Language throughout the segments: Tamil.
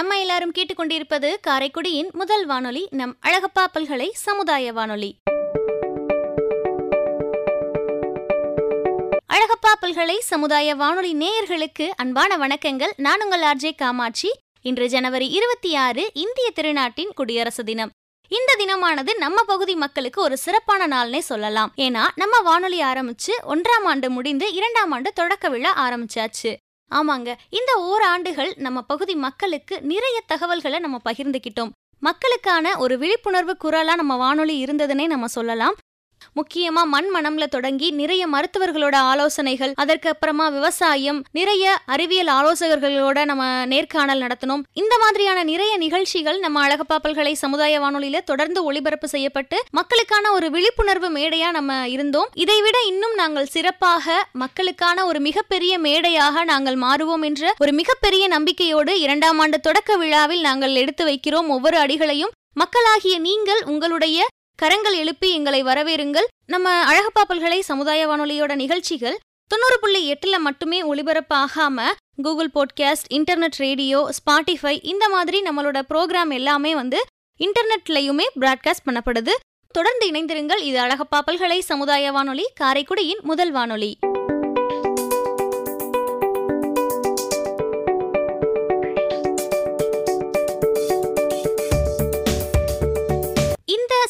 நம்ம எல்லாரும் கேட்டுக்கொண்டிருப்பது காரைக்குடியின் முதல் வானொலி நம் அழகப்பா பல்கலை சமுதாய வானொலி அழகப்பா பல்கலை சமுதாய வானொலி நேயர்களுக்கு அன்பான வணக்கங்கள் நான் உங்கள் ஆர்ஜே காமாட்சி இன்று ஜனவரி இருபத்தி ஆறு இந்திய திருநாட்டின் குடியரசு தினம் இந்த தினமானது நம்ம பகுதி மக்களுக்கு ஒரு சிறப்பான நாள்னே சொல்லலாம் ஏன்னா நம்ம வானொலி ஆரம்பிச்சு ஒன்றாம் ஆண்டு முடிந்து இரண்டாம் ஆண்டு தொடக்க விழா ஆரம்பிச்சாச்சு ஆமாங்க இந்த ஓராண்டுகள் நம்ம பகுதி மக்களுக்கு நிறைய தகவல்களை நம்ம பகிர்ந்துக்கிட்டோம் மக்களுக்கான ஒரு விழிப்புணர்வு குரலா நம்ம வானொலி இருந்ததுன்னே நம்ம சொல்லலாம் முக்கியமா மண் மனம்ல தொடங்கி நிறைய மருத்துவர்களோட ஆலோசனைகள் அதற்கு அப்புறமா விவசாயம் நிறைய அறிவியல் ஆலோசகர்களோட நம்ம நேர்காணல் நடத்தினோம் இந்த மாதிரியான நிறைய நிகழ்ச்சிகள் நம்ம அழகப்பா பல்கலை சமுதாய வானொலியில தொடர்ந்து ஒளிபரப்பு செய்யப்பட்டு மக்களுக்கான ஒரு விழிப்புணர்வு மேடையா நம்ம இருந்தோம் இதைவிட இன்னும் நாங்கள் சிறப்பாக மக்களுக்கான ஒரு மிகப்பெரிய மேடையாக நாங்கள் மாறுவோம் என்ற ஒரு மிகப்பெரிய நம்பிக்கையோடு இரண்டாம் ஆண்டு தொடக்க விழாவில் நாங்கள் எடுத்து வைக்கிறோம் ஒவ்வொரு அடிகளையும் மக்களாகிய நீங்கள் உங்களுடைய கரங்கள் எழுப்பி எங்களை வரவேறுங்கள் நம்ம அழகப்பாப்பல்களை சமுதாய வானொலியோட நிகழ்ச்சிகள் தொண்ணூறு புள்ளி எட்டுல மட்டுமே ஒளிபரப்பு ஆகாம Google podcast internet radio Spotify இந்த மாதிரி நம்மளோட ப்ரோக்ராம் எல்லாமே வந்து இன்டர்நெட்லயுமே பிராட்காஸ்ட் பண்ணப்படுது தொடர்ந்து இணைந்திருங்கள் இது அழகப்பாப்பல்களை சமுதாய வானொலி காரைக்குடியின் முதல் வானொலி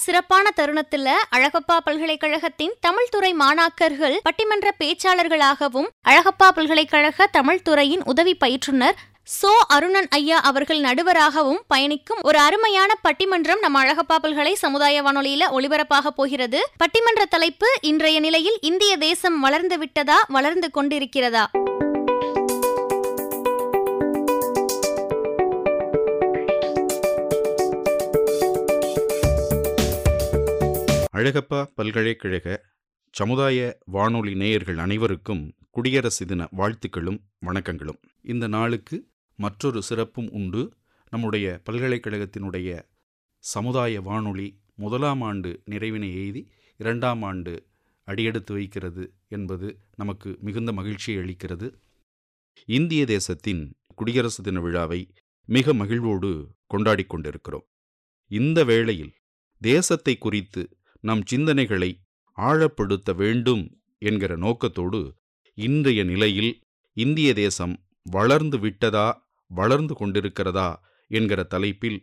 சிறப்பான தருணத்துல அழகப்பா பல்கலைக்கழகத்தின் தமிழ்துறை மாணாக்கர்கள் பட்டிமன்ற பேச்சாளர்களாகவும் அழகப்பா பல்கலைக்கழக தமிழ் துறையின் உதவி பயிற்றுனர் சோ அருணன் ஐயா அவர்கள் நடுவராகவும் பயணிக்கும் ஒரு அருமையான பட்டிமன்றம் நம்ம அழகப்பா பல்கலை சமுதாய வானொலியில ஒளிபரப்பாக போகிறது பட்டிமன்ற தலைப்பு இன்றைய நிலையில் இந்திய தேசம் வளர்ந்து விட்டதா வளர்ந்து கொண்டிருக்கிறதா அழகப்பா பல்கலைக்கழக சமுதாய வானொலி நேயர்கள் அனைவருக்கும் குடியரசு தின வாழ்த்துக்களும் வணக்கங்களும் இந்த நாளுக்கு மற்றொரு சிறப்பும் உண்டு நம்முடைய பல்கலைக்கழகத்தினுடைய சமுதாய வானொலி முதலாம் ஆண்டு நிறைவினை எய்தி இரண்டாம் ஆண்டு அடியெடுத்து வைக்கிறது என்பது நமக்கு மிகுந்த மகிழ்ச்சியை அளிக்கிறது இந்திய தேசத்தின் குடியரசு தின விழாவை மிக மகிழ்வோடு கொண்டாடி கொண்டிருக்கிறோம் இந்த வேளையில் தேசத்தை குறித்து நம் சிந்தனைகளை ஆழப்படுத்த வேண்டும் என்கிற நோக்கத்தோடு இன்றைய நிலையில் இந்திய தேசம் வளர்ந்து விட்டதா வளர்ந்து கொண்டிருக்கிறதா என்கிற தலைப்பில்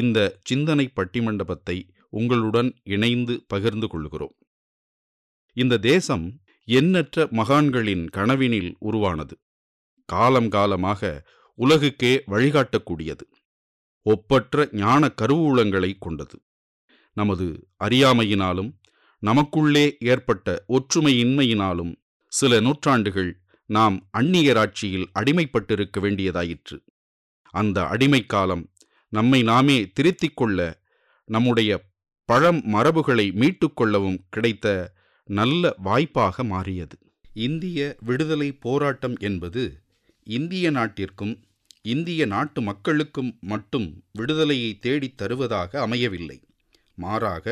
இந்த சிந்தனை பட்டிமண்டபத்தை உங்களுடன் இணைந்து பகிர்ந்து கொள்கிறோம் இந்த தேசம் எண்ணற்ற மகான்களின் கனவினில் உருவானது காலம் காலமாக உலகுக்கே வழிகாட்டக்கூடியது ஒப்பற்ற ஞான கருவூலங்களை கொண்டது நமது அறியாமையினாலும் நமக்குள்ளே ஏற்பட்ட ஒற்றுமையின்மையினாலும் சில நூற்றாண்டுகள் நாம் அந்நியராட்சியில் அடிமைப்பட்டிருக்க வேண்டியதாயிற்று அந்த அடிமை காலம் நம்மை நாமே திருத்திக் கொள்ள நம்முடைய பழம் மரபுகளை மீட்டுக்கொள்ளவும் கிடைத்த நல்ல வாய்ப்பாக மாறியது இந்திய விடுதலை போராட்டம் என்பது இந்திய நாட்டிற்கும் இந்திய நாட்டு மக்களுக்கும் மட்டும் விடுதலையை தேடித் தருவதாக அமையவில்லை மாறாக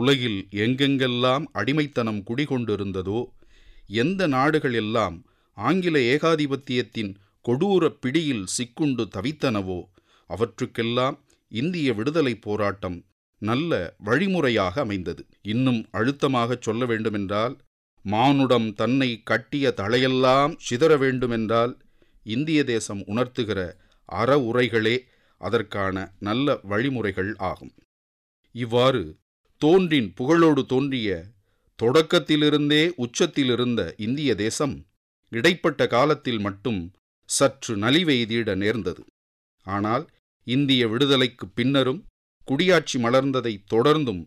உலகில் எங்கெங்கெல்லாம் அடிமைத்தனம் குடிகொண்டிருந்ததோ எந்த நாடுகள் எல்லாம் ஆங்கில ஏகாதிபத்தியத்தின் கொடூர பிடியில் சிக்குண்டு தவித்தனவோ அவற்றுக்கெல்லாம் இந்திய விடுதலை போராட்டம் நல்ல வழிமுறையாக அமைந்தது இன்னும் அழுத்தமாகச் சொல்ல வேண்டுமென்றால் மானுடம் தன்னை கட்டிய தலையெல்லாம் சிதற வேண்டுமென்றால் இந்திய தேசம் உணர்த்துகிற அற உரைகளே அதற்கான நல்ல வழிமுறைகள் ஆகும் இவ்வாறு தோன்றின் புகழோடு தோன்றிய தொடக்கத்திலிருந்தே உச்சத்திலிருந்த இந்திய தேசம் இடைப்பட்ட காலத்தில் மட்டும் சற்று நலிவெய்தீட நேர்ந்தது ஆனால் இந்திய விடுதலைக்கு பின்னரும் குடியாட்சி மலர்ந்ததை தொடர்ந்தும்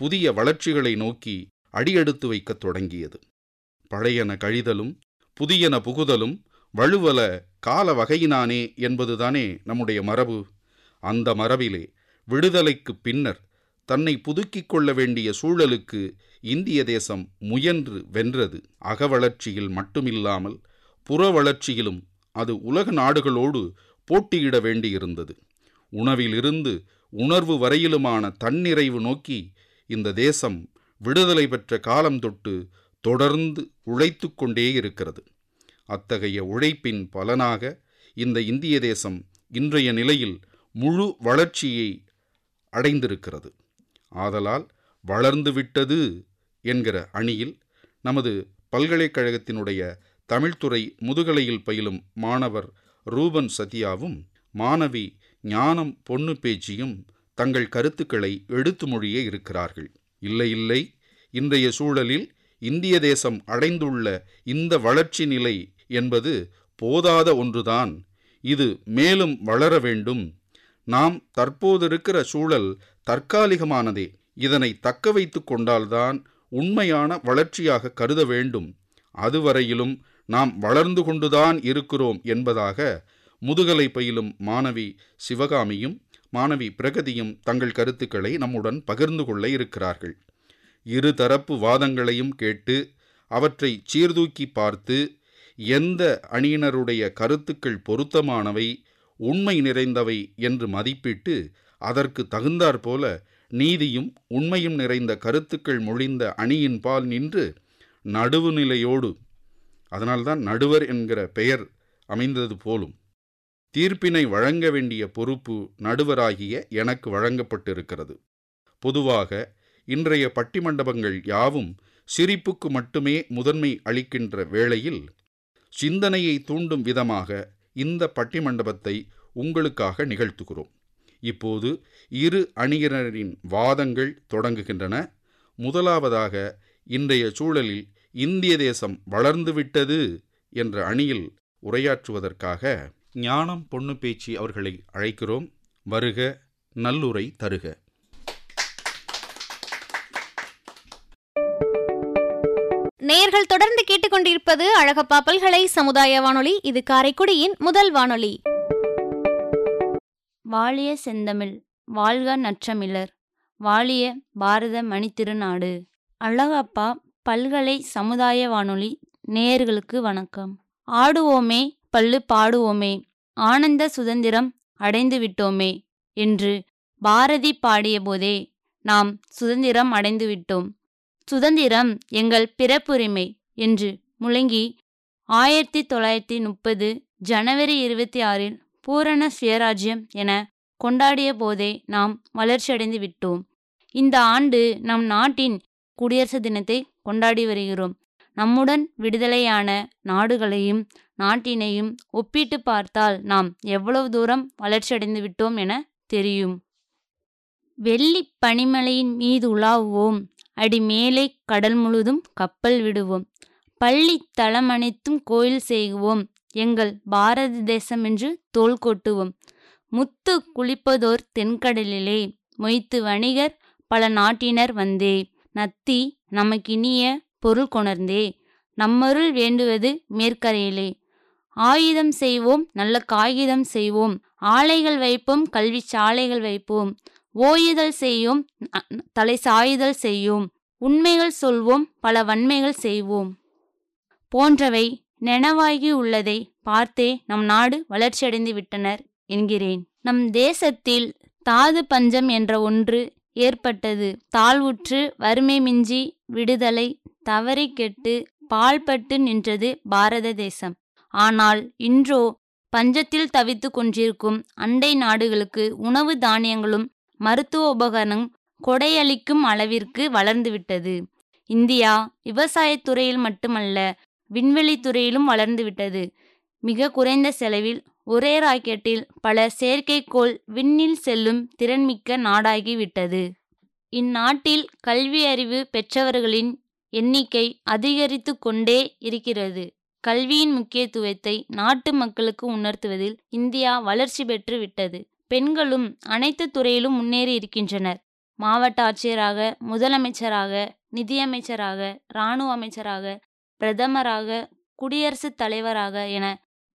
புதிய வளர்ச்சிகளை நோக்கி அடியெடுத்து வைக்கத் தொடங்கியது பழையன கழிதலும் புதியன புகுதலும் வலுவல கால வகையினானே என்பதுதானே நம்முடைய மரபு அந்த மரபிலே விடுதலைக்கு பின்னர் தன்னை புதுக்கிக் கொள்ள வேண்டிய சூழலுக்கு இந்திய தேசம் முயன்று வென்றது அகவளர்ச்சியில் மட்டுமில்லாமல் புற வளர்ச்சியிலும் அது உலக நாடுகளோடு போட்டியிட வேண்டியிருந்தது உணவிலிருந்து உணர்வு வரையிலுமான தன்னிறைவு நோக்கி இந்த தேசம் விடுதலை பெற்ற காலம் தொட்டு தொடர்ந்து உழைத்து கொண்டே இருக்கிறது அத்தகைய உழைப்பின் பலனாக இந்த இந்திய தேசம் இன்றைய நிலையில் முழு வளர்ச்சியை அடைந்திருக்கிறது ஆதலால் வளர்ந்துவிட்டது என்கிற அணியில் நமது பல்கலைக்கழகத்தினுடைய தமிழ்துறை முதுகலையில் பயிலும் மாணவர் ரூபன் சத்யாவும் மாணவி ஞானம் பொண்ணு பேச்சியும் தங்கள் கருத்துக்களை எடுத்து மொழிய இருக்கிறார்கள் இல்லை இல்லை இன்றைய சூழலில் இந்திய தேசம் அடைந்துள்ள இந்த வளர்ச்சி நிலை என்பது போதாத ஒன்றுதான் இது மேலும் வளர வேண்டும் நாம் தற்போது இருக்கிற சூழல் தற்காலிகமானதே இதனை தக்க வைத்து கொண்டால்தான் உண்மையான வளர்ச்சியாக கருத வேண்டும் அதுவரையிலும் நாம் வளர்ந்து கொண்டுதான் இருக்கிறோம் என்பதாக முதுகலை பயிலும் மாணவி சிவகாமியும் மாணவி பிரகதியும் தங்கள் கருத்துக்களை நம்முடன் பகிர்ந்து கொள்ள இருக்கிறார்கள் இருதரப்பு வாதங்களையும் கேட்டு அவற்றை சீர்தூக்கி பார்த்து எந்த அணியினருடைய கருத்துக்கள் பொருத்தமானவை உண்மை நிறைந்தவை என்று மதிப்பிட்டு அதற்கு தகுந்தாற்போல நீதியும் உண்மையும் நிறைந்த கருத்துக்கள் மொழிந்த அணியின் பால் நின்று நடுவுநிலையோடு அதனால்தான் நடுவர் என்கிற பெயர் அமைந்தது போலும் தீர்ப்பினை வழங்க வேண்டிய பொறுப்பு நடுவராகிய எனக்கு வழங்கப்பட்டிருக்கிறது பொதுவாக இன்றைய பட்டிமண்டபங்கள் யாவும் சிரிப்புக்கு மட்டுமே முதன்மை அளிக்கின்ற வேளையில் சிந்தனையை தூண்டும் விதமாக இந்த பட்டிமண்டபத்தை உங்களுக்காக நிகழ்த்துகிறோம் இப்போது இரு அணியினரின் வாதங்கள் தொடங்குகின்றன முதலாவதாக இன்றைய சூழலில் இந்திய தேசம் வளர்ந்துவிட்டது என்ற அணியில் உரையாற்றுவதற்காக ஞானம் பொண்ணு பேச்சு அவர்களை அழைக்கிறோம் வருக நல்லுரை தருக நேயர்கள் தொடர்ந்து கேட்டுக்கொண்டிருப்பது அழகப்பா பல்கலை சமுதாய வானொலி இது காரைக்குடியின் முதல் வானொலி வாழிய செந்தமிழ் வாழ்க நற்றமிழர் வாழிய பாரத மணித்திருநாடு அழகப்பா பல்கலை சமுதாய வானொலி நேயர்களுக்கு வணக்கம் ஆடுவோமே பல்லு பாடுவோமே ஆனந்த சுதந்திரம் அடைந்து விட்டோமே என்று பாரதி பாடியபோதே நாம் சுதந்திரம் அடைந்து விட்டோம் சுதந்திரம் எங்கள் பிறப்புரிமை என்று முழங்கி ஆயிரத்தி தொள்ளாயிரத்தி முப்பது ஜனவரி இருபத்தி ஆறில் பூரண சுயராஜ்யம் என கொண்டாடிய போதே நாம் வளர்ச்சியடைந்து விட்டோம் இந்த ஆண்டு நம் நாட்டின் குடியரசு தினத்தை கொண்டாடி வருகிறோம் நம்முடன் விடுதலையான நாடுகளையும் நாட்டினையும் ஒப்பிட்டு பார்த்தால் நாம் எவ்வளவு தூரம் வளர்ச்சியடைந்து விட்டோம் என தெரியும் வெள்ளி பனிமலையின் மீது உலாவுவோம் அடி மேலே கடல் முழுதும் கப்பல் விடுவோம் பள்ளி தளம் அனைத்தும் கோயில் செய்வோம் எங்கள் பாரத தேசம் என்று தோல் கொட்டுவோம் முத்து குளிப்பதோர் தென்கடலிலே மொய்த்து வணிகர் பல நாட்டினர் வந்தே நத்தி நமக்கினிய பொருள் கொணர்ந்தே நம்மருள் வேண்டுவது மேற்கரையிலே ஆயுதம் செய்வோம் நல்ல காகிதம் செய்வோம் ஆலைகள் வைப்போம் கல்வி சாலைகள் வைப்போம் ஓயுதல் செய்யும் தலை சாயுதல் செய்யும் உண்மைகள் சொல்வோம் பல வன்மைகள் செய்வோம் போன்றவை நெனவாகி உள்ளதை பார்த்தே நம் நாடு வளர்ச்சியடைந்து விட்டனர் என்கிறேன் நம் தேசத்தில் தாது பஞ்சம் என்ற ஒன்று ஏற்பட்டது தாழ்வுற்று வறுமை மிஞ்சி விடுதலை தவறி கெட்டு பால்பட்டு நின்றது பாரத தேசம் ஆனால் இன்றோ பஞ்சத்தில் தவித்து கொண்டிருக்கும் அண்டை நாடுகளுக்கு உணவு தானியங்களும் மருத்துவ உபகரணம் கொடையளிக்கும் அளவிற்கு வளர்ந்துவிட்டது இந்தியா விவசாயத்துறையில் துறையில் மட்டுமல்ல விண்வெளி துறையிலும் வளர்ந்துவிட்டது மிக குறைந்த செலவில் ஒரே ராக்கெட்டில் பல செயற்கைக்கோள் விண்ணில் செல்லும் திறன்மிக்க நாடாகிவிட்டது இந்நாட்டில் கல்வி அறிவு பெற்றவர்களின் எண்ணிக்கை அதிகரித்து கொண்டே இருக்கிறது கல்வியின் முக்கியத்துவத்தை நாட்டு மக்களுக்கு உணர்த்துவதில் இந்தியா வளர்ச்சி பெற்று விட்டது பெண்களும் அனைத்து துறையிலும் முன்னேறி இருக்கின்றனர் மாவட்ட ஆட்சியராக முதலமைச்சராக நிதியமைச்சராக இராணுவ அமைச்சராக பிரதமராக குடியரசுத் தலைவராக என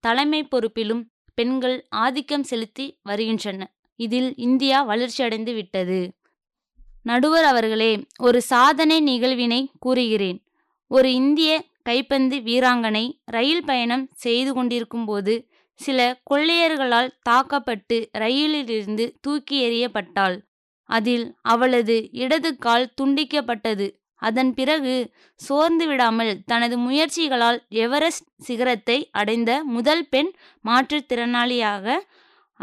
தலைமை பொறுப்பிலும் பெண்கள் ஆதிக்கம் செலுத்தி வருகின்றன இதில் இந்தியா வளர்ச்சியடைந்து விட்டது நடுவர் அவர்களே ஒரு சாதனை நிகழ்வினை கூறுகிறேன் ஒரு இந்திய கைப்பந்து வீராங்கனை ரயில் பயணம் செய்து கொண்டிருக்கும்போது சில கொள்ளையர்களால் தாக்கப்பட்டு ரயிலிலிருந்து தூக்கி எறியப்பட்டாள் அதில் அவளது இடது கால் துண்டிக்கப்பட்டது அதன் பிறகு சோர்ந்து விடாமல் தனது முயற்சிகளால் எவரெஸ்ட் சிகரத்தை அடைந்த முதல் பெண் மாற்றுத்திறனாளியாக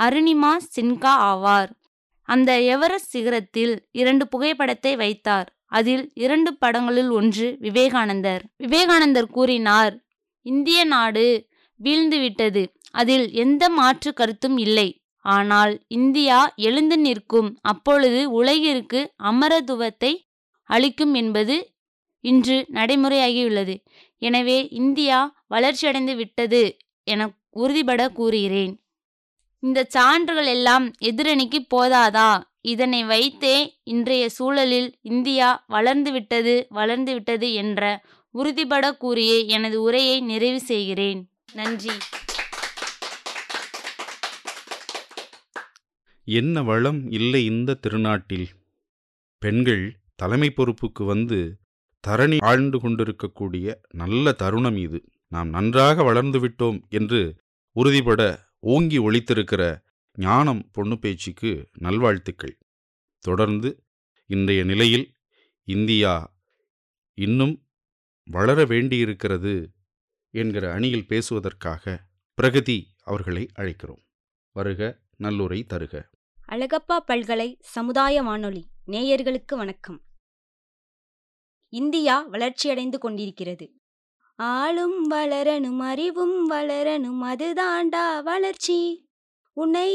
அருணிமா சின்கா ஆவார் அந்த எவரெஸ்ட் சிகரத்தில் இரண்டு புகைப்படத்தை வைத்தார் அதில் இரண்டு படங்களில் ஒன்று விவேகானந்தர் விவேகானந்தர் கூறினார் இந்திய நாடு வீழ்ந்துவிட்டது அதில் எந்த மாற்று கருத்தும் இல்லை ஆனால் இந்தியா எழுந்து நிற்கும் அப்பொழுது உலகிற்கு அமரத்துவத்தை அளிக்கும் என்பது இன்று நடைமுறையாகியுள்ளது எனவே இந்தியா வளர்ச்சியடைந்து விட்டது என உறுதிபட கூறுகிறேன் இந்த சான்றுகள் எல்லாம் எதிரணிக்கு போதாதா இதனை வைத்தே இன்றைய சூழலில் இந்தியா வளர்ந்து விட்டது வளர்ந்து விட்டது என்ற உறுதிபட கூறிய எனது உரையை நிறைவு செய்கிறேன் நன்றி என்ன வளம் இல்லை இந்த திருநாட்டில் பெண்கள் தலைமை பொறுப்புக்கு வந்து தரணி ஆழ்ந்து கொண்டிருக்கக்கூடிய நல்ல தருணம் இது நாம் நன்றாக வளர்ந்து விட்டோம் என்று உறுதிபட ஓங்கி ஒழித்திருக்கிற ஞானம் பொண்ணு பேச்சுக்கு நல்வாழ்த்துக்கள் தொடர்ந்து இன்றைய நிலையில் இந்தியா இன்னும் வளர வேண்டியிருக்கிறது என்கிற அணியில் பேசுவதற்காக பிரகதி அவர்களை அழைக்கிறோம் வருக நல்லுரை தருக அழகப்பா பல்கலை சமுதாய வானொலி நேயர்களுக்கு வணக்கம் இந்தியா வளர்ச்சியடைந்து கொண்டிருக்கிறது ஆளும் வளரனும் அறிவும் வளரனும் அதுதாண்டா வளர்ச்சி உன்னை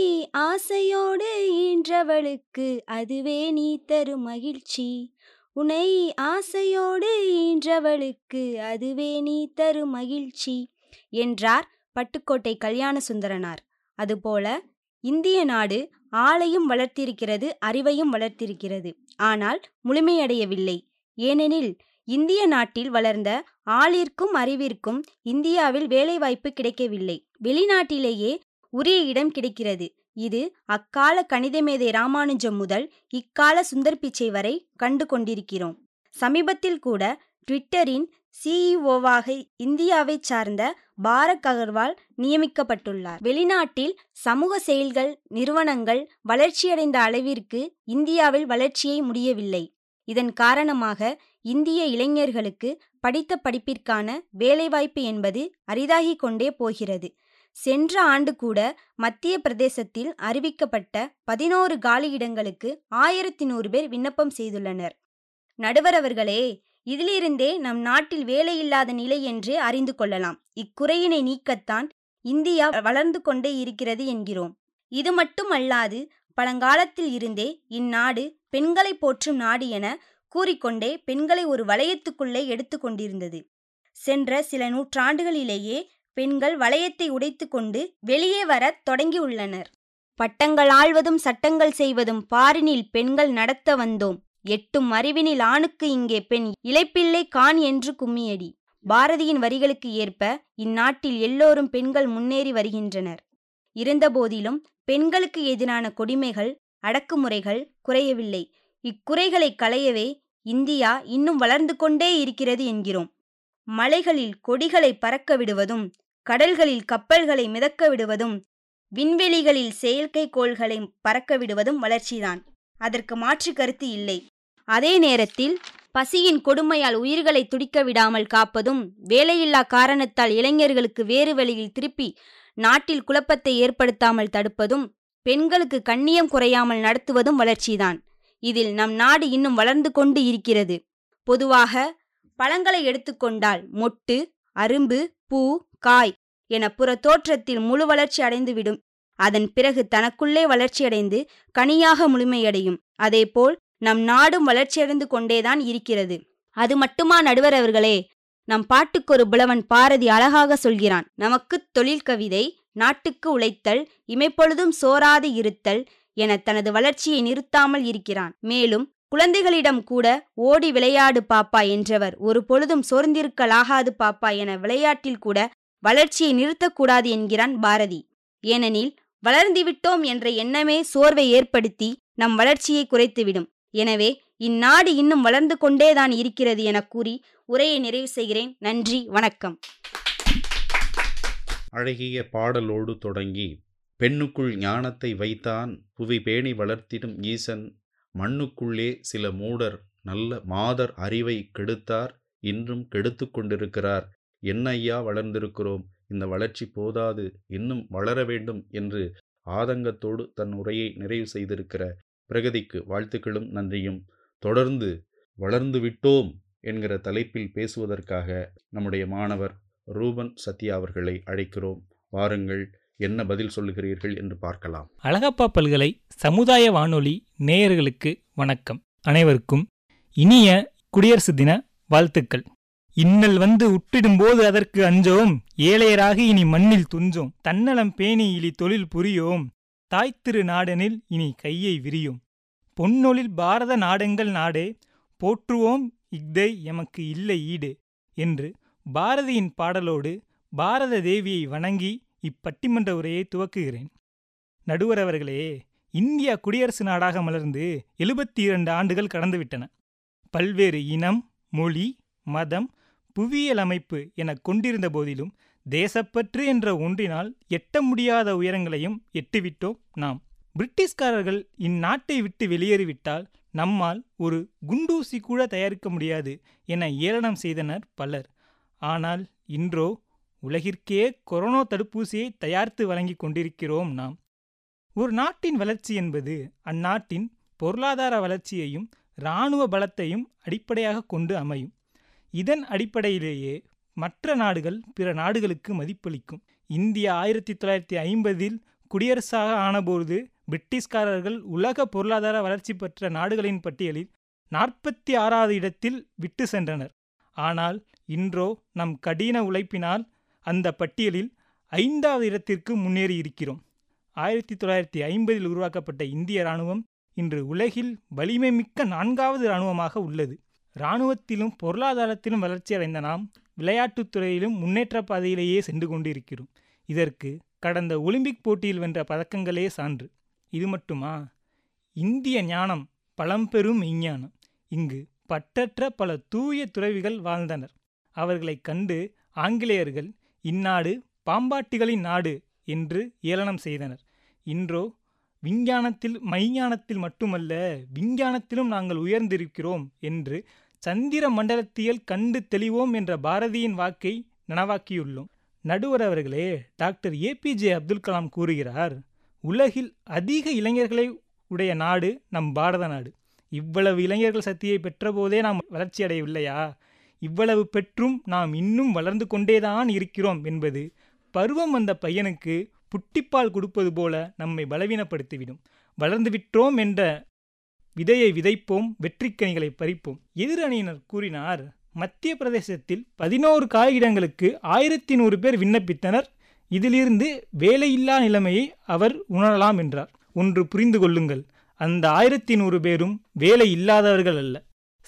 ஆசையோடு ஈன்றவளுக்கு அதுவே நீ தரும் மகிழ்ச்சி உனை ஆசையோடு ஈன்றவளுக்கு அதுவே நீ தரும் மகிழ்ச்சி என்றார் பட்டுக்கோட்டை கல்யாண சுந்தரனார் அதுபோல இந்திய நாடு ஆளையும் வளர்த்திருக்கிறது அறிவையும் வளர்த்திருக்கிறது ஆனால் முழுமையடையவில்லை ஏனெனில் இந்திய நாட்டில் வளர்ந்த ஆளிற்கும் அறிவிற்கும் இந்தியாவில் வேலைவாய்ப்பு கிடைக்கவில்லை வெளிநாட்டிலேயே உரிய இடம் கிடைக்கிறது இது அக்கால கணித மேதை ராமானுஜம் முதல் இக்கால சுந்தர் பிச்சை வரை கண்டு கொண்டிருக்கிறோம் சமீபத்தில் கூட ட்விட்டரின் சிஇஓவாக இந்தியாவை சார்ந்த பாரக் அகர்வால் நியமிக்கப்பட்டுள்ளார் வெளிநாட்டில் சமூக செயல்கள் நிறுவனங்கள் வளர்ச்சியடைந்த அளவிற்கு இந்தியாவில் வளர்ச்சியை முடியவில்லை இதன் காரணமாக இந்திய இளைஞர்களுக்கு படித்த படிப்பிற்கான வேலைவாய்ப்பு என்பது அரிதாகிக் கொண்டே போகிறது சென்ற ஆண்டு கூட மத்திய பிரதேசத்தில் அறிவிக்கப்பட்ட பதினோரு காலியிடங்களுக்கு ஆயிரத்தி நூறு பேர் விண்ணப்பம் செய்துள்ளனர் நடுவர் அவர்களே இதிலிருந்தே நம் நாட்டில் வேலையில்லாத நிலை என்று அறிந்து கொள்ளலாம் இக்குறையினை நீக்கத்தான் இந்தியா வளர்ந்து கொண்டே இருக்கிறது என்கிறோம் இது மட்டுமல்லாது பழங்காலத்தில் இருந்தே இந்நாடு பெண்களை போற்றும் நாடு என கூறிக்கொண்டே பெண்களை ஒரு வளையத்துக்குள்ளே எடுத்து கொண்டிருந்தது சென்ற சில நூற்றாண்டுகளிலேயே பெண்கள் வளையத்தை உடைத்து கொண்டு வெளியே வரத் தொடங்கியுள்ளனர் பட்டங்கள் ஆழ்வதும் சட்டங்கள் செய்வதும் பாரினில் பெண்கள் நடத்த வந்தோம் எட்டும் அறிவினில் ஆணுக்கு இங்கே பெண் இழைப்பிள்ளை கான் என்று கும்மியடி பாரதியின் வரிகளுக்கு ஏற்ப இந்நாட்டில் எல்லோரும் பெண்கள் முன்னேறி வருகின்றனர் இருந்தபோதிலும் பெண்களுக்கு எதிரான கொடுமைகள் அடக்குமுறைகள் குறையவில்லை இக்குறைகளை களையவே இந்தியா இன்னும் வளர்ந்து கொண்டே இருக்கிறது என்கிறோம் மலைகளில் கொடிகளை பறக்க விடுவதும் கடல்களில் கப்பல்களை மிதக்க விடுவதும் விண்வெளிகளில் செயற்கைக்கோள்களை பறக்க விடுவதும் வளர்ச்சிதான் அதற்கு மாற்று கருத்து இல்லை அதே நேரத்தில் பசியின் கொடுமையால் உயிர்களை துடிக்க விடாமல் காப்பதும் வேலையில்லா காரணத்தால் இளைஞர்களுக்கு வேறு வழியில் திருப்பி நாட்டில் குழப்பத்தை ஏற்படுத்தாமல் தடுப்பதும் பெண்களுக்கு கண்ணியம் குறையாமல் நடத்துவதும் வளர்ச்சிதான் இதில் நம் நாடு இன்னும் வளர்ந்து கொண்டு இருக்கிறது பொதுவாக பழங்களை எடுத்துக்கொண்டால் மொட்டு அரும்பு பூ காய் என புற தோற்றத்தில் முழு வளர்ச்சி அடைந்துவிடும் அதன் பிறகு தனக்குள்ளே வளர்ச்சியடைந்து கனியாக முழுமையடையும் அதேபோல் நம் நாடும் வளர்ச்சியடைந்து கொண்டேதான் இருக்கிறது அது மட்டுமா நடுவர் அவர்களே நம் பாட்டுக்கொரு புலவன் பாரதி அழகாக சொல்கிறான் நமக்கு தொழில் கவிதை நாட்டுக்கு உழைத்தல் இமைப்பொழுதும் சோராது இருத்தல் என தனது வளர்ச்சியை நிறுத்தாமல் இருக்கிறான் மேலும் குழந்தைகளிடம் கூட ஓடி விளையாடு பாப்பா என்றவர் ஒரு பொழுதும் சோர்ந்திருக்கலாகாது பாப்பா என விளையாட்டில் கூட வளர்ச்சியை நிறுத்தக்கூடாது என்கிறான் பாரதி ஏனெனில் வளர்ந்துவிட்டோம் என்ற எண்ணமே சோர்வை ஏற்படுத்தி நம் வளர்ச்சியை குறைத்துவிடும் எனவே இந்நாடு இன்னும் வளர்ந்து கொண்டேதான் இருக்கிறது என கூறி உரையை நிறைவு செய்கிறேன் நன்றி வணக்கம் அழகிய பாடலோடு தொடங்கி பெண்ணுக்குள் ஞானத்தை வைத்தான் புவி பேணி வளர்த்திடும் ஈசன் மண்ணுக்குள்ளே சில மூடர் நல்ல மாதர் அறிவை கெடுத்தார் இன்றும் கெடுத்து கொண்டிருக்கிறார் என்ன ஐயா வளர்ந்திருக்கிறோம் இந்த வளர்ச்சி போதாது இன்னும் வளர வேண்டும் என்று ஆதங்கத்தோடு தன் உரையை நிறைவு செய்திருக்கிற பிரகதிக்கு வாழ்த்துக்களும் நன்றியும் தொடர்ந்து வளர்ந்து விட்டோம் என்கிற தலைப்பில் பேசுவதற்காக நம்முடைய மாணவர் ரூபன் சத்யா அவர்களை அழைக்கிறோம் வாருங்கள் என்ன பதில் சொல்லுகிறீர்கள் என்று பார்க்கலாம் அழகப்பா பல்கலை சமுதாய வானொலி நேயர்களுக்கு வணக்கம் அனைவருக்கும் இனிய குடியரசு தின வாழ்த்துக்கள் இன்னல் வந்து உட்டிடும்போது அதற்கு அஞ்சோம் ஏழையராக இனி மண்ணில் துஞ்சோம் தன்னலம் பேணி இலி தொழில் புரியோம் திரு நாடெனில் இனி கையை விரியும் பொன்னொழில் பாரத நாடெங்கள் நாடே போற்றுவோம் இஃதை எமக்கு இல்லை ஈடு என்று பாரதியின் பாடலோடு பாரத தேவியை வணங்கி இப்பட்டிமன்ற உரையை துவக்குகிறேன் நடுவர் அவர்களே இந்தியா குடியரசு நாடாக மலர்ந்து எழுபத்தி இரண்டு ஆண்டுகள் கடந்துவிட்டன பல்வேறு இனம் மொழி மதம் புவியியல் அமைப்பு என கொண்டிருந்த போதிலும் தேசப்பற்று என்ற ஒன்றினால் எட்ட முடியாத உயரங்களையும் எட்டிவிட்டோம் நாம் பிரிட்டிஷ்காரர்கள் இந்நாட்டை விட்டு வெளியேறிவிட்டால் நம்மால் ஒரு குண்டூசி கூட தயாரிக்க முடியாது என ஏளனம் செய்தனர் பலர் ஆனால் இன்றோ உலகிற்கே கொரோனா தடுப்பூசியை தயாரித்து வழங்கி கொண்டிருக்கிறோம் நாம் ஒரு நாட்டின் வளர்ச்சி என்பது அந்நாட்டின் பொருளாதார வளர்ச்சியையும் இராணுவ பலத்தையும் அடிப்படையாக கொண்டு அமையும் இதன் அடிப்படையிலேயே மற்ற நாடுகள் பிற நாடுகளுக்கு மதிப்பளிக்கும் இந்தியா ஆயிரத்தி தொள்ளாயிரத்தி ஐம்பதில் குடியரசாக ஆனபோது பிரிட்டிஷ்காரர்கள் உலக பொருளாதார வளர்ச்சி பெற்ற நாடுகளின் பட்டியலில் நாற்பத்தி ஆறாவது இடத்தில் விட்டு சென்றனர் ஆனால் இன்றோ நம் கடின உழைப்பினால் அந்த பட்டியலில் ஐந்தாவது இடத்திற்கு முன்னேறி இருக்கிறோம் ஆயிரத்தி தொள்ளாயிரத்தி ஐம்பதில் உருவாக்கப்பட்ட இந்திய இராணுவம் இன்று உலகில் வலிமை மிக்க நான்காவது இராணுவமாக உள்ளது இராணுவத்திலும் பொருளாதாரத்திலும் வளர்ச்சியடைந்த நாம் விளையாட்டுத் துறையிலும் முன்னேற்ற பாதையிலேயே சென்று கொண்டிருக்கிறோம் இதற்கு கடந்த ஒலிம்பிக் போட்டியில் வென்ற பதக்கங்களே சான்று இது மட்டுமா இந்திய ஞானம் பழம்பெரும் விஞ்ஞானம் இங்கு பட்டற்ற பல தூய துறவிகள் வாழ்ந்தனர் அவர்களை கண்டு ஆங்கிலேயர்கள் இந்நாடு பாம்பாட்டிகளின் நாடு என்று ஏளனம் செய்தனர் இன்றோ விஞ்ஞானத்தில் மைஞானத்தில் மட்டுமல்ல விஞ்ஞானத்திலும் நாங்கள் உயர்ந்திருக்கிறோம் என்று சந்திர மண்டலத்தியல் கண்டு தெளிவோம் என்ற பாரதியின் வாக்கை நனவாக்கியுள்ளோம் நடுவர் அவர்களே டாக்டர் ஏபிஜே அப்துல் கலாம் கூறுகிறார் உலகில் அதிக இளைஞர்களை உடைய நாடு நம் பாரத நாடு இவ்வளவு இளைஞர்கள் சக்தியை பெற்றபோதே நாம் வளர்ச்சி அடையவில்லையா இவ்வளவு பெற்றும் நாம் இன்னும் வளர்ந்து கொண்டேதான் இருக்கிறோம் என்பது பருவம் வந்த பையனுக்கு புட்டிப்பால் கொடுப்பது போல நம்மை பலவீனப்படுத்திவிடும் வளர்ந்துவிட்டோம் என்ற விதையை விதைப்போம் வெற்றிக்கனிகளை பறிப்போம் எதிரணியினர் கூறினார் மத்திய பிரதேசத்தில் பதினோரு காகிடங்களுக்கு ஆயிரத்தி நூறு பேர் விண்ணப்பித்தனர் இதிலிருந்து வேலையில்லா நிலைமையை அவர் உணரலாம் என்றார் ஒன்று புரிந்து கொள்ளுங்கள் அந்த ஆயிரத்தி நூறு பேரும் வேலை இல்லாதவர்கள் அல்ல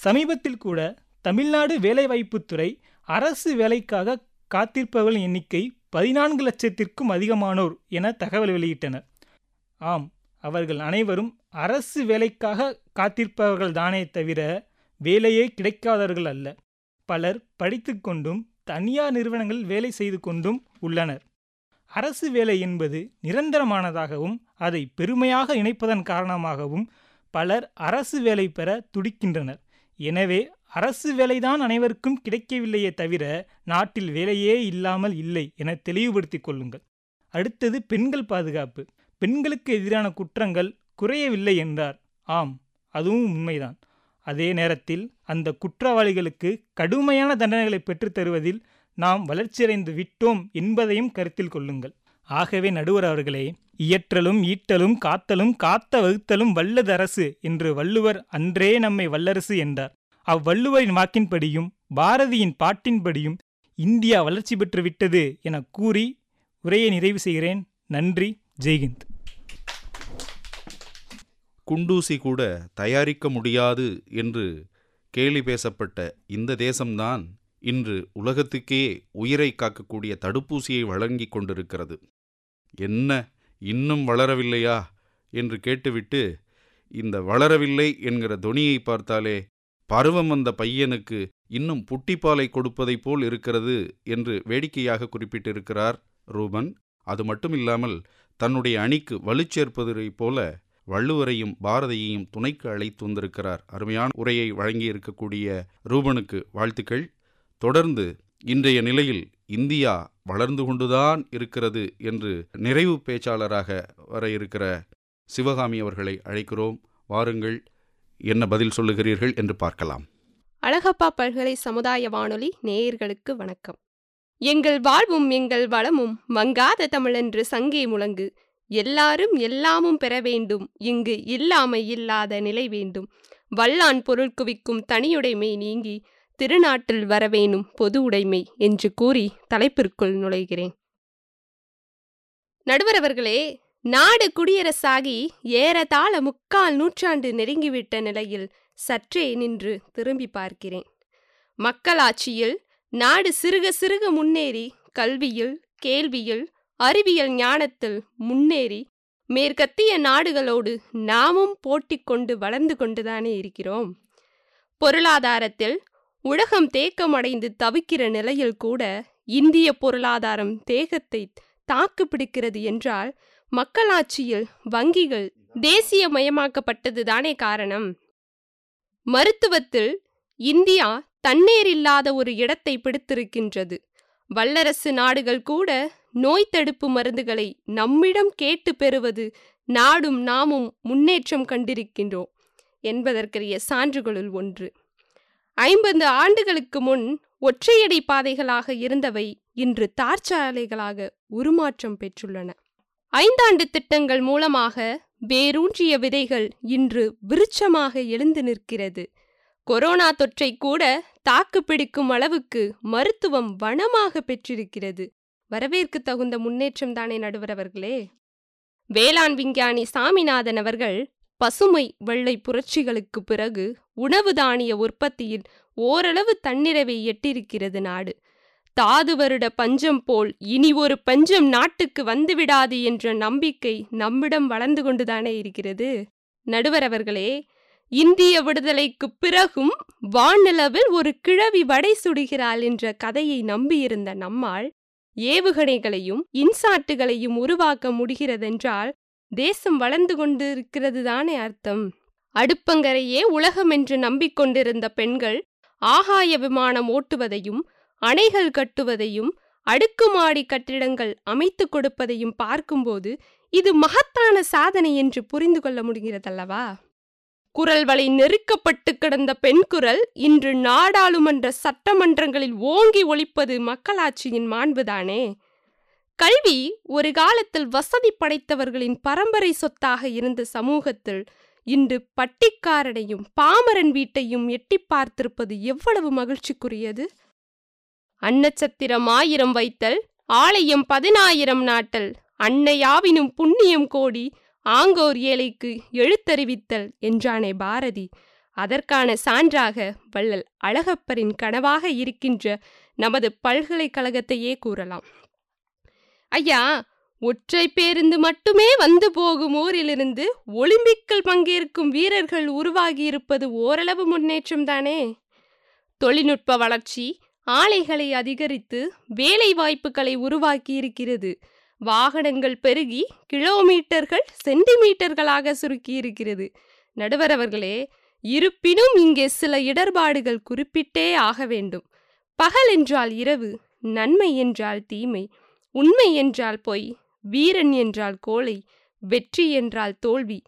சமீபத்தில் கூட தமிழ்நாடு வேலைவாய்ப்புத்துறை அரசு வேலைக்காக காத்திருப்பவர்களின் எண்ணிக்கை பதினான்கு லட்சத்திற்கும் அதிகமானோர் என தகவல் வெளியிட்டனர் ஆம் அவர்கள் அனைவரும் அரசு வேலைக்காக காத்திருப்பவர்கள் தானே தவிர வேலையே கிடைக்காதவர்கள் அல்ல பலர் படித்து கொண்டும் தனியார் நிறுவனங்கள் வேலை செய்து கொண்டும் உள்ளனர் அரசு வேலை என்பது நிரந்தரமானதாகவும் அதை பெருமையாக இணைப்பதன் காரணமாகவும் பலர் அரசு வேலை பெற துடிக்கின்றனர் எனவே அரசு வேலைதான் அனைவருக்கும் கிடைக்கவில்லையே தவிர நாட்டில் வேலையே இல்லாமல் இல்லை என தெளிவுபடுத்திக் கொள்ளுங்கள் அடுத்தது பெண்கள் பாதுகாப்பு பெண்களுக்கு எதிரான குற்றங்கள் குறையவில்லை என்றார் ஆம் அதுவும் உண்மைதான் அதே நேரத்தில் அந்த குற்றவாளிகளுக்கு கடுமையான தண்டனைகளை பெற்றுத் தருவதில் நாம் வளர்ச்சியடைந்து விட்டோம் என்பதையும் கருத்தில் கொள்ளுங்கள் ஆகவே நடுவர் அவர்களே இயற்றலும் ஈட்டலும் காத்தலும் காத்த வகுத்தலும் வல்லதரசு என்று வள்ளுவர் அன்றே நம்மை வல்லரசு என்றார் அவ்வள்ளுவரின் வாக்கின்படியும் பாரதியின் பாட்டின்படியும் இந்தியா வளர்ச்சி பெற்று விட்டது என கூறி உரையை நிறைவு செய்கிறேன் நன்றி ஜெய்ஹிந்த் குண்டூசி கூட தயாரிக்க முடியாது என்று கேலி பேசப்பட்ட இந்த தேசம்தான் இன்று உலகத்துக்கே உயிரை காக்கக்கூடிய தடுப்பூசியை வழங்கிக் கொண்டிருக்கிறது என்ன இன்னும் வளரவில்லையா என்று கேட்டுவிட்டு இந்த வளரவில்லை என்கிற துணியை பார்த்தாலே பருவம் வந்த பையனுக்கு இன்னும் புட்டிப்பாலை கொடுப்பதைப் போல் இருக்கிறது என்று வேடிக்கையாக குறிப்பிட்டிருக்கிறார் ரூபன் அது மட்டுமில்லாமல் தன்னுடைய அணிக்கு வலுச்சேர்ப்பதைப் போல வள்ளுவரையும் பாரதியையும் துணைக்கு அழைத்து வந்திருக்கிறார் அருமையான உரையை வழங்கி இருக்கக்கூடிய ரூபனுக்கு வாழ்த்துக்கள் தொடர்ந்து இன்றைய நிலையில் இந்தியா வளர்ந்து கொண்டுதான் இருக்கிறது என்று நிறைவு பேச்சாளராக வர இருக்கிற சிவகாமி அவர்களை அழைக்கிறோம் வாருங்கள் என்ன பதில் சொல்லுகிறீர்கள் என்று பார்க்கலாம் அழகப்பா பல்கலை சமுதாய வானொலி நேயர்களுக்கு வணக்கம் எங்கள் வாழ்வும் எங்கள் வளமும் மங்காத தமிழென்று சங்கே முழங்கு எல்லாரும் எல்லாமும் பெற வேண்டும் இங்கு இல்லாமை இல்லாத நிலை வேண்டும் வல்லான் பொருள் குவிக்கும் தனியுடைமை நீங்கி திருநாட்டில் வரவேணும் பொது உடைமை என்று கூறி தலைப்பிற்குள் நுழைகிறேன் நடுவரவர்களே நாடு குடியரசாகி ஏறதாழ முக்கால் நூற்றாண்டு நெருங்கிவிட்ட நிலையில் சற்றே நின்று திரும்பி பார்க்கிறேன் மக்களாட்சியில் நாடு சிறுக சிறுக முன்னேறி கல்வியில் கேள்வியில் அறிவியல் ஞானத்தில் முன்னேறி மேற்கத்திய நாடுகளோடு நாமும் போட்டி கொண்டு வளர்ந்து கொண்டுதானே இருக்கிறோம் பொருளாதாரத்தில் உலகம் தேக்கமடைந்து தவிக்கிற நிலையில் கூட இந்திய பொருளாதாரம் தேகத்தை தாக்கு பிடிக்கிறது என்றால் மக்களாட்சியில் வங்கிகள் தேசியமயமாக்கப்பட்டது தானே காரணம் மருத்துவத்தில் இந்தியா தண்ணீர் இல்லாத ஒரு இடத்தை பிடித்திருக்கின்றது வல்லரசு நாடுகள் கூட நோய் தடுப்பு மருந்துகளை நம்மிடம் கேட்டு பெறுவது நாடும் நாமும் முன்னேற்றம் கண்டிருக்கின்றோம் என்பதற்குரிய சான்றுகளுள் ஒன்று ஐம்பது ஆண்டுகளுக்கு முன் ஒற்றையடி பாதைகளாக இருந்தவை இன்று தார் சாலைகளாக உருமாற்றம் பெற்றுள்ளன ஐந்தாண்டு திட்டங்கள் மூலமாக வேரூன்றிய விதைகள் இன்று விருட்சமாக எழுந்து நிற்கிறது கொரோனா தொற்றை கூட தாக்கு பிடிக்கும் அளவுக்கு மருத்துவம் வனமாக பெற்றிருக்கிறது வரவேற்கு தகுந்த முன்னேற்றம் தானே நடுவர் அவர்களே வேளாண் விஞ்ஞானி சாமிநாதன் அவர்கள் பசுமை வெள்ளை புரட்சிகளுக்கு பிறகு உணவு தானிய உற்பத்தியில் ஓரளவு தன்னிறைவை எட்டிருக்கிறது நாடு தாது வருட பஞ்சம் போல் இனி ஒரு பஞ்சம் நாட்டுக்கு வந்துவிடாது என்ற நம்பிக்கை நம்மிடம் வளர்ந்து கொண்டுதானே இருக்கிறது நடுவர் அவர்களே இந்திய விடுதலைக்கு பிறகும் வானிலவில் ஒரு கிழவி வடை சுடுகிறாள் என்ற கதையை நம்பியிருந்த நம்மால் ஏவுகணைகளையும் இன்சாட்டுகளையும் உருவாக்க முடிகிறதென்றால் தேசம் வளர்ந்து கொண்டிருக்கிறது தானே அர்த்தம் அடுப்பங்கரையே உலகம் என்று நம்பிக்கொண்டிருந்த பெண்கள் ஆகாய விமானம் ஓட்டுவதையும் அணைகள் கட்டுவதையும் அடுக்குமாடி கட்டிடங்கள் அமைத்துக் கொடுப்பதையும் பார்க்கும்போது இது மகத்தான சாதனை என்று புரிந்து கொள்ள முடிகிறதல்லவா குரல் வலை நெருக்கப்பட்டு கிடந்த பெண் குரல் இன்று நாடாளுமன்ற சட்டமன்றங்களில் ஓங்கி ஒழிப்பது மக்களாட்சியின் மாண்புதானே கல்வி ஒரு காலத்தில் வசதி படைத்தவர்களின் பரம்பரை சொத்தாக இருந்த சமூகத்தில் இன்று பட்டிக்காரனையும் பாமரன் வீட்டையும் எட்டி பார்த்திருப்பது எவ்வளவு மகிழ்ச்சிக்குரியது அன்னச்சத்திரம் ஆயிரம் வைத்தல் ஆலயம் பதினாயிரம் நாட்டல் அன்னையாவினும் புண்ணியம் கோடி ஆங்கோர் ஏழைக்கு எழுத்தறிவித்தல் என்றானே பாரதி அதற்கான சான்றாக வள்ளல் அழகப்பரின் கனவாக இருக்கின்ற நமது பல்கலைக்கழகத்தையே கூறலாம் ஐயா ஒற்றை பேருந்து மட்டுமே வந்து போகும் ஊரிலிருந்து ஒலிம்பிக்கில் பங்கேற்கும் வீரர்கள் உருவாகியிருப்பது ஓரளவு முன்னேற்றம் தானே தொழில்நுட்ப வளர்ச்சி ஆலைகளை அதிகரித்து வேலை வாய்ப்புகளை உருவாக்கியிருக்கிறது வாகனங்கள் பெருகி கிலோமீட்டர்கள் சென்டிமீட்டர்களாக சுருக்கியிருக்கிறது நடுவரவர்களே இருப்பினும் இங்கே சில இடர்பாடுகள் குறிப்பிட்டே ஆக வேண்டும் பகல் என்றால் இரவு நன்மை என்றால் தீமை உண்மை என்றால் பொய் வீரன் என்றால் கோழை வெற்றி என்றால் தோல்வி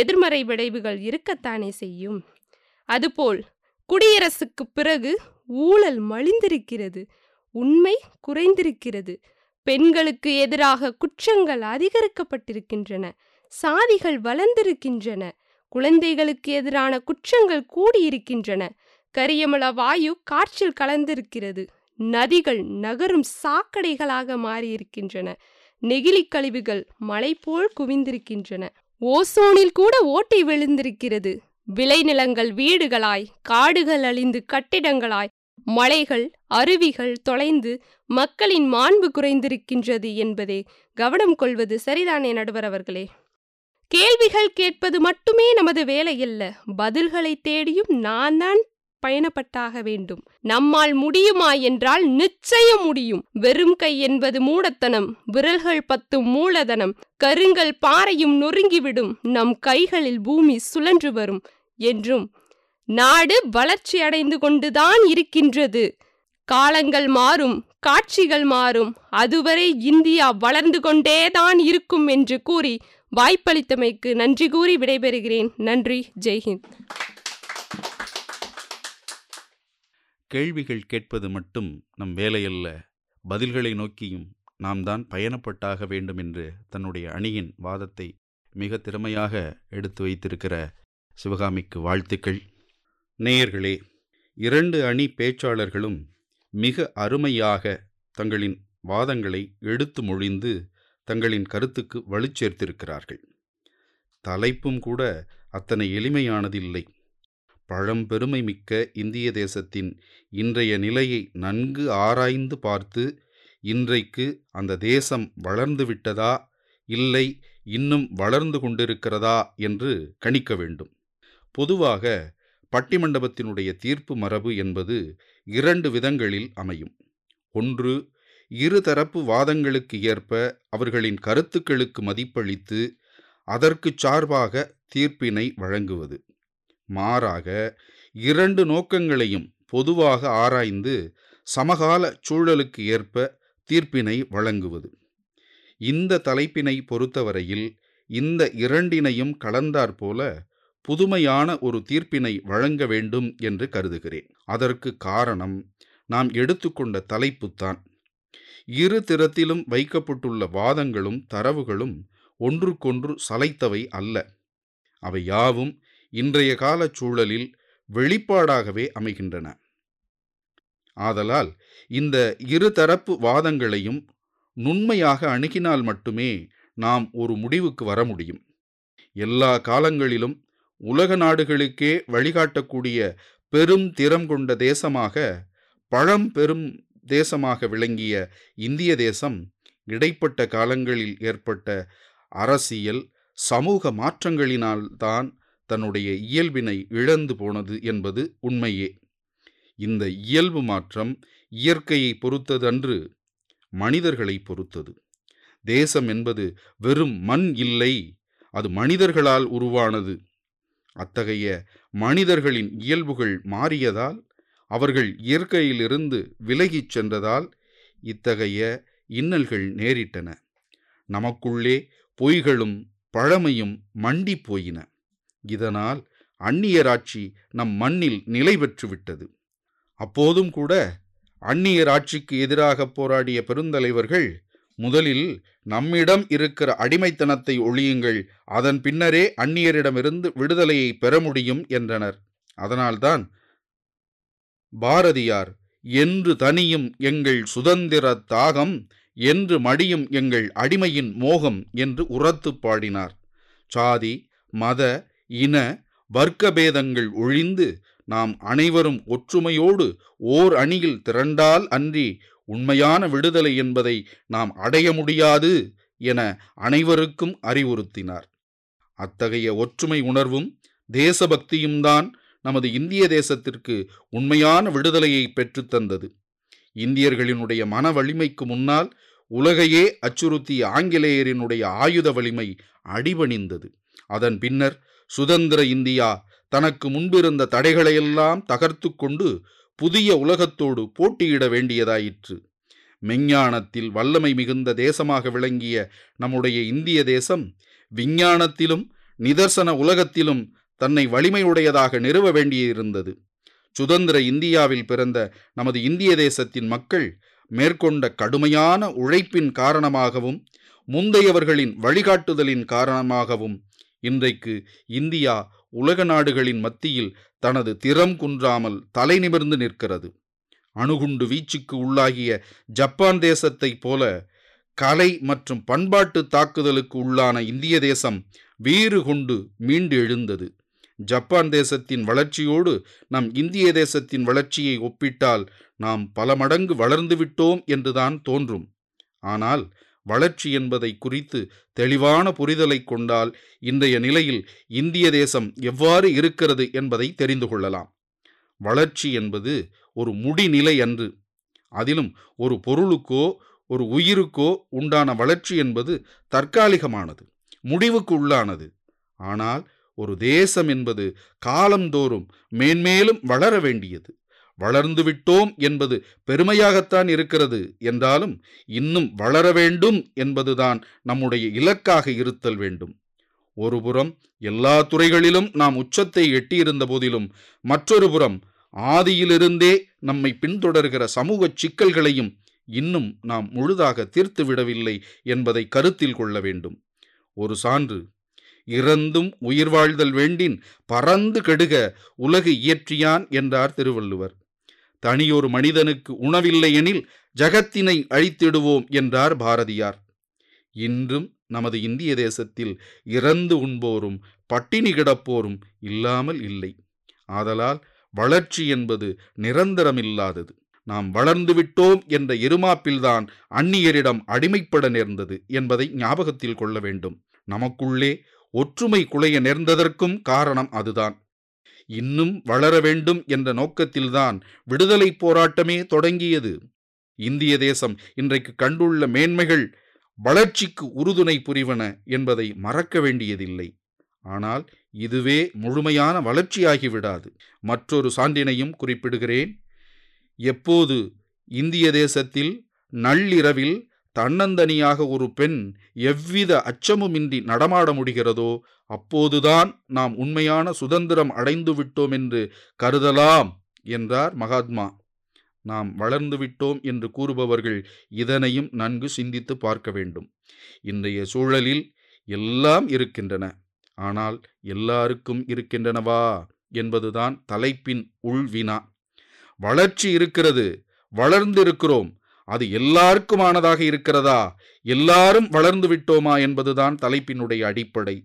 எதிர்மறை விளைவுகள் இருக்கத்தானே செய்யும் அதுபோல் குடியரசுக்கு பிறகு ஊழல் மலிந்திருக்கிறது உண்மை குறைந்திருக்கிறது பெண்களுக்கு எதிராக குற்றங்கள் அதிகரிக்கப்பட்டிருக்கின்றன சாதிகள் வளர்ந்திருக்கின்றன குழந்தைகளுக்கு எதிரான குற்றங்கள் கூடியிருக்கின்றன கரியமள வாயு காற்றில் கலந்திருக்கிறது நதிகள் நகரும் சாக்கடைகளாக மாறியிருக்கின்றன நெகிழி கழிவுகள் மலை போல் குவிந்திருக்கின்றன ஓசோனில் கூட ஓட்டை விழுந்திருக்கிறது விளைநிலங்கள் வீடுகளாய் காடுகள் அழிந்து கட்டிடங்களாய் மலைகள் அருவிகள் தொலைந்து மக்களின் மாண்பு குறைந்திருக்கின்றது என்பதே கவனம் கொள்வது சரிதானே நடுவர் அவர்களே கேள்விகள் கேட்பது மட்டுமே நமது வேலையல்ல பதில்களை தேடியும் நான் தான் பயணப்பட்டாக வேண்டும் நம்மால் முடியுமா என்றால் நிச்சயம் முடியும் வெறும் கை என்பது மூடத்தனம் விரல்கள் பத்தும் மூலதனம் கருங்கள் பாறையும் நொறுங்கிவிடும் நம் கைகளில் பூமி சுழன்று வரும் என்றும் நாடு வளர்ச்சியடைந்து கொண்டுதான் இருக்கின்றது காலங்கள் மாறும் காட்சிகள் மாறும் அதுவரை இந்தியா வளர்ந்து கொண்டேதான் இருக்கும் என்று கூறி வாய்ப்பளித்தமைக்கு நன்றி கூறி விடைபெறுகிறேன் நன்றி ஜெய்ஹிந்த் கேள்விகள் கேட்பது மட்டும் நம் வேலையல்ல பதில்களை நோக்கியும் நாம் தான் பயணப்பட்டாக வேண்டும் என்று தன்னுடைய அணியின் வாதத்தை மிக திறமையாக எடுத்து வைத்திருக்கிற சிவகாமிக்கு வாழ்த்துக்கள் நேயர்களே இரண்டு அணி பேச்சாளர்களும் மிக அருமையாக தங்களின் வாதங்களை எடுத்து மொழிந்து தங்களின் கருத்துக்கு வலுச்சேர்த்திருக்கிறார்கள் தலைப்பும் கூட அத்தனை எளிமையானதில்லை பழம்பெருமை மிக்க இந்திய தேசத்தின் இன்றைய நிலையை நன்கு ஆராய்ந்து பார்த்து இன்றைக்கு அந்த தேசம் வளர்ந்து விட்டதா இல்லை இன்னும் வளர்ந்து கொண்டிருக்கிறதா என்று கணிக்க வேண்டும் பொதுவாக பட்டிமண்டபத்தினுடைய தீர்ப்பு மரபு என்பது இரண்டு விதங்களில் அமையும் ஒன்று இருதரப்பு வாதங்களுக்கு ஏற்ப அவர்களின் கருத்துக்களுக்கு மதிப்பளித்து அதற்கு சார்பாக தீர்ப்பினை வழங்குவது மாறாக இரண்டு நோக்கங்களையும் பொதுவாக ஆராய்ந்து சமகால சூழலுக்கு ஏற்ப தீர்ப்பினை வழங்குவது இந்த தலைப்பினை பொறுத்தவரையில் இந்த இரண்டினையும் கலந்தாற்போல புதுமையான ஒரு தீர்ப்பினை வழங்க வேண்டும் என்று கருதுகிறேன் அதற்கு காரணம் நாம் எடுத்துக்கொண்ட தலைப்புத்தான் இரு திறத்திலும் வைக்கப்பட்டுள்ள வாதங்களும் தரவுகளும் ஒன்றுக்கொன்று சலைத்தவை அல்ல அவை யாவும் இன்றைய கால சூழலில் வெளிப்பாடாகவே அமைகின்றன ஆதலால் இந்த இருதரப்பு வாதங்களையும் நுண்மையாக அணுகினால் மட்டுமே நாம் ஒரு முடிவுக்கு வர முடியும் எல்லா காலங்களிலும் உலக நாடுகளுக்கே வழிகாட்டக்கூடிய பெரும் திறம் கொண்ட தேசமாக பழம் பெரும் தேசமாக விளங்கிய இந்திய தேசம் இடைப்பட்ட காலங்களில் ஏற்பட்ட அரசியல் சமூக மாற்றங்களினால் தான் தன்னுடைய இயல்பினை இழந்து போனது என்பது உண்மையே இந்த இயல்பு மாற்றம் இயற்கையை பொறுத்ததன்று மனிதர்களை பொறுத்தது தேசம் என்பது வெறும் மண் இல்லை அது மனிதர்களால் உருவானது அத்தகைய மனிதர்களின் இயல்புகள் மாறியதால் அவர்கள் இயற்கையிலிருந்து விலகிச் சென்றதால் இத்தகைய இன்னல்கள் நேரிட்டன நமக்குள்ளே பொய்களும் பழமையும் மண்டி போயின இதனால் அந்நியராட்சி நம் மண்ணில் நிலை பெற்றுவிட்டது அப்போதும் கூட அந்நியராட்சிக்கு எதிராக போராடிய பெருந்தலைவர்கள் முதலில் நம்மிடம் இருக்கிற அடிமைத்தனத்தை ஒழியுங்கள் அதன் பின்னரே அந்நியரிடமிருந்து விடுதலையை பெற முடியும் என்றனர் அதனால்தான் பாரதியார் என்று தனியும் எங்கள் சுதந்திர தாகம் என்று மடியும் எங்கள் அடிமையின் மோகம் என்று உரத்து பாடினார் சாதி மத இன வர்க்கபேதங்கள் ஒழிந்து நாம் அனைவரும் ஒற்றுமையோடு ஓர் அணியில் திரண்டால் அன்றி உண்மையான விடுதலை என்பதை நாம் அடைய முடியாது என அனைவருக்கும் அறிவுறுத்தினார் அத்தகைய ஒற்றுமை உணர்வும் தேசபக்தியும்தான் நமது இந்திய தேசத்திற்கு உண்மையான விடுதலையை பெற்றுத்தந்தது இந்தியர்களினுடைய மன வலிமைக்கு முன்னால் உலகையே அச்சுறுத்திய ஆங்கிலேயரினுடைய ஆயுத வலிமை அடிபணிந்தது அதன் பின்னர் சுதந்திர இந்தியா தனக்கு முன்பிருந்த தடைகளையெல்லாம் தகர்த்து கொண்டு புதிய உலகத்தோடு போட்டியிட வேண்டியதாயிற்று மெஞ்ஞானத்தில் வல்லமை மிகுந்த தேசமாக விளங்கிய நம்முடைய இந்திய தேசம் விஞ்ஞானத்திலும் நிதர்சன உலகத்திலும் தன்னை வலிமையுடையதாக நிறுவ வேண்டியிருந்தது சுதந்திர இந்தியாவில் பிறந்த நமது இந்திய தேசத்தின் மக்கள் மேற்கொண்ட கடுமையான உழைப்பின் காரணமாகவும் முந்தையவர்களின் வழிகாட்டுதலின் காரணமாகவும் இன்றைக்கு இந்தியா உலக நாடுகளின் மத்தியில் தனது திறம் குன்றாமல் தலை நிமிர்ந்து நிற்கிறது அணுகுண்டு வீச்சுக்கு உள்ளாகிய ஜப்பான் தேசத்தைப் போல கலை மற்றும் பண்பாட்டு தாக்குதலுக்கு உள்ளான இந்திய தேசம் வீறு கொண்டு மீண்டு எழுந்தது ஜப்பான் தேசத்தின் வளர்ச்சியோடு நம் இந்திய தேசத்தின் வளர்ச்சியை ஒப்பிட்டால் நாம் பல மடங்கு வளர்ந்துவிட்டோம் என்றுதான் தோன்றும் ஆனால் வளர்ச்சி என்பதை குறித்து தெளிவான புரிதலை கொண்டால் இன்றைய நிலையில் இந்திய தேசம் எவ்வாறு இருக்கிறது என்பதை தெரிந்து கொள்ளலாம் வளர்ச்சி என்பது ஒரு முடிநிலை அன்று அதிலும் ஒரு பொருளுக்கோ ஒரு உயிருக்கோ உண்டான வளர்ச்சி என்பது தற்காலிகமானது முடிவுக்கு உள்ளானது ஆனால் ஒரு தேசம் என்பது காலந்தோறும் மேன்மேலும் வளர வேண்டியது வளர்ந்துவிட்டோம் என்பது பெருமையாகத்தான் இருக்கிறது என்றாலும் இன்னும் வளர வேண்டும் என்பதுதான் நம்முடைய இலக்காக இருத்தல் வேண்டும் ஒருபுறம் எல்லா துறைகளிலும் நாம் உச்சத்தை எட்டியிருந்த போதிலும் மற்றொரு புறம் ஆதியிலிருந்தே நம்மை பின்தொடர்கிற சமூக சிக்கல்களையும் இன்னும் நாம் முழுதாக தீர்த்து விடவில்லை என்பதை கருத்தில் கொள்ள வேண்டும் ஒரு சான்று இறந்தும் உயிர் வாழ்தல் வேண்டின் பறந்து கெடுக உலகு இயற்றியான் என்றார் திருவள்ளுவர் தனியொரு மனிதனுக்கு உணவில்லை எனில் ஜகத்தினை அழித்திடுவோம் என்றார் பாரதியார் இன்றும் நமது இந்திய தேசத்தில் இறந்து உண்போரும் பட்டினி கிடப்போரும் இல்லாமல் இல்லை ஆதலால் வளர்ச்சி என்பது நிரந்தரமில்லாதது நாம் வளர்ந்து விட்டோம் என்ற இருமாப்பில்தான் அந்நியரிடம் அடிமைப்பட நேர்ந்தது என்பதை ஞாபகத்தில் கொள்ள வேண்டும் நமக்குள்ளே ஒற்றுமை குலைய நேர்ந்ததற்கும் காரணம் அதுதான் இன்னும் வளர வேண்டும் என்ற நோக்கத்தில்தான் விடுதலைப் போராட்டமே தொடங்கியது இந்திய தேசம் இன்றைக்கு கண்டுள்ள மேன்மைகள் வளர்ச்சிக்கு உறுதுணை புரிவன என்பதை மறக்க வேண்டியதில்லை ஆனால் இதுவே முழுமையான வளர்ச்சியாகிவிடாது மற்றொரு சான்றினையும் குறிப்பிடுகிறேன் எப்போது இந்திய தேசத்தில் நள்ளிரவில் தன்னந்தனியாக ஒரு பெண் எவ்வித அச்சமுமின்றி நடமாட முடிகிறதோ அப்போதுதான் நாம் உண்மையான சுதந்திரம் அடைந்து விட்டோம் என்று கருதலாம் என்றார் மகாத்மா நாம் வளர்ந்து விட்டோம் என்று கூறுபவர்கள் இதனையும் நன்கு சிந்தித்து பார்க்க வேண்டும் இன்றைய சூழலில் எல்லாம் இருக்கின்றன ஆனால் எல்லாருக்கும் இருக்கின்றனவா என்பதுதான் தலைப்பின் உள்வினா வளர்ச்சி இருக்கிறது வளர்ந்திருக்கிறோம் அது எல்லாருக்குமானதாக இருக்கிறதா எல்லாரும் வளர்ந்து விட்டோமா என்பதுதான் தலைப்பினுடைய அடிப்படை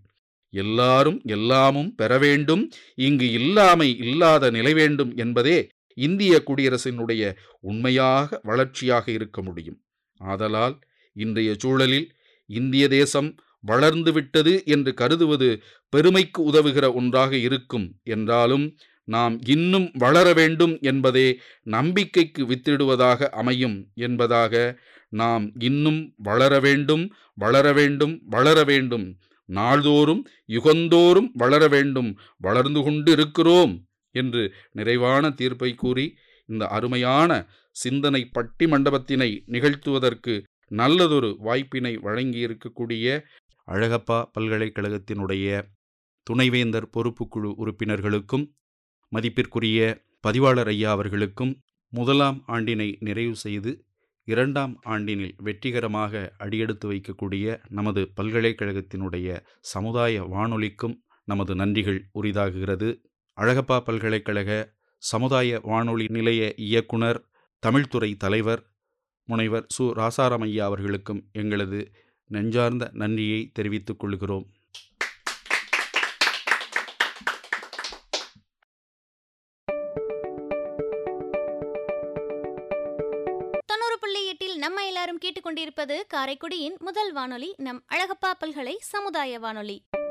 எல்லாரும் எல்லாமும் பெற வேண்டும் இங்கு இல்லாமை இல்லாத நிலை வேண்டும் என்பதே இந்திய குடியரசினுடைய உண்மையாக வளர்ச்சியாக இருக்க முடியும் ஆதலால் இன்றைய சூழலில் இந்திய தேசம் வளர்ந்துவிட்டது என்று கருதுவது பெருமைக்கு உதவுகிற ஒன்றாக இருக்கும் என்றாலும் நாம் இன்னும் வளர வேண்டும் என்பதே நம்பிக்கைக்கு வித்திடுவதாக அமையும் என்பதாக நாம் இன்னும் வளர வேண்டும் வளர வேண்டும் வளர வேண்டும் நாள்தோறும் யுகந்தோறும் வளர வேண்டும் வளர்ந்து கொண்டு இருக்கிறோம் என்று நிறைவான தீர்ப்பை கூறி இந்த அருமையான சிந்தனை பட்டி மண்டபத்தினை நிகழ்த்துவதற்கு நல்லதொரு வாய்ப்பினை வழங்கியிருக்கக்கூடிய அழகப்பா பல்கலைக்கழகத்தினுடைய துணைவேந்தர் பொறுப்புக்குழு உறுப்பினர்களுக்கும் மதிப்பிற்குரிய பதிவாளர் ஐயா அவர்களுக்கும் முதலாம் ஆண்டினை நிறைவு செய்து இரண்டாம் ஆண்டினில் வெற்றிகரமாக அடியெடுத்து வைக்கக்கூடிய நமது பல்கலைக்கழகத்தினுடைய சமுதாய வானொலிக்கும் நமது நன்றிகள் உரிதாகுகிறது அழகப்பா பல்கலைக்கழக சமுதாய வானொலி நிலைய இயக்குனர் தமிழ்துறை தலைவர் முனைவர் சு ராசாராமையா அவர்களுக்கும் எங்களது நெஞ்சார்ந்த நன்றியை தெரிவித்துக் கொள்கிறோம் கேட்டுக்கொண்டிருப்பது காரைக்குடியின் முதல் வானொலி நம் அழகப்பா பல்கலை சமுதாய வானொலி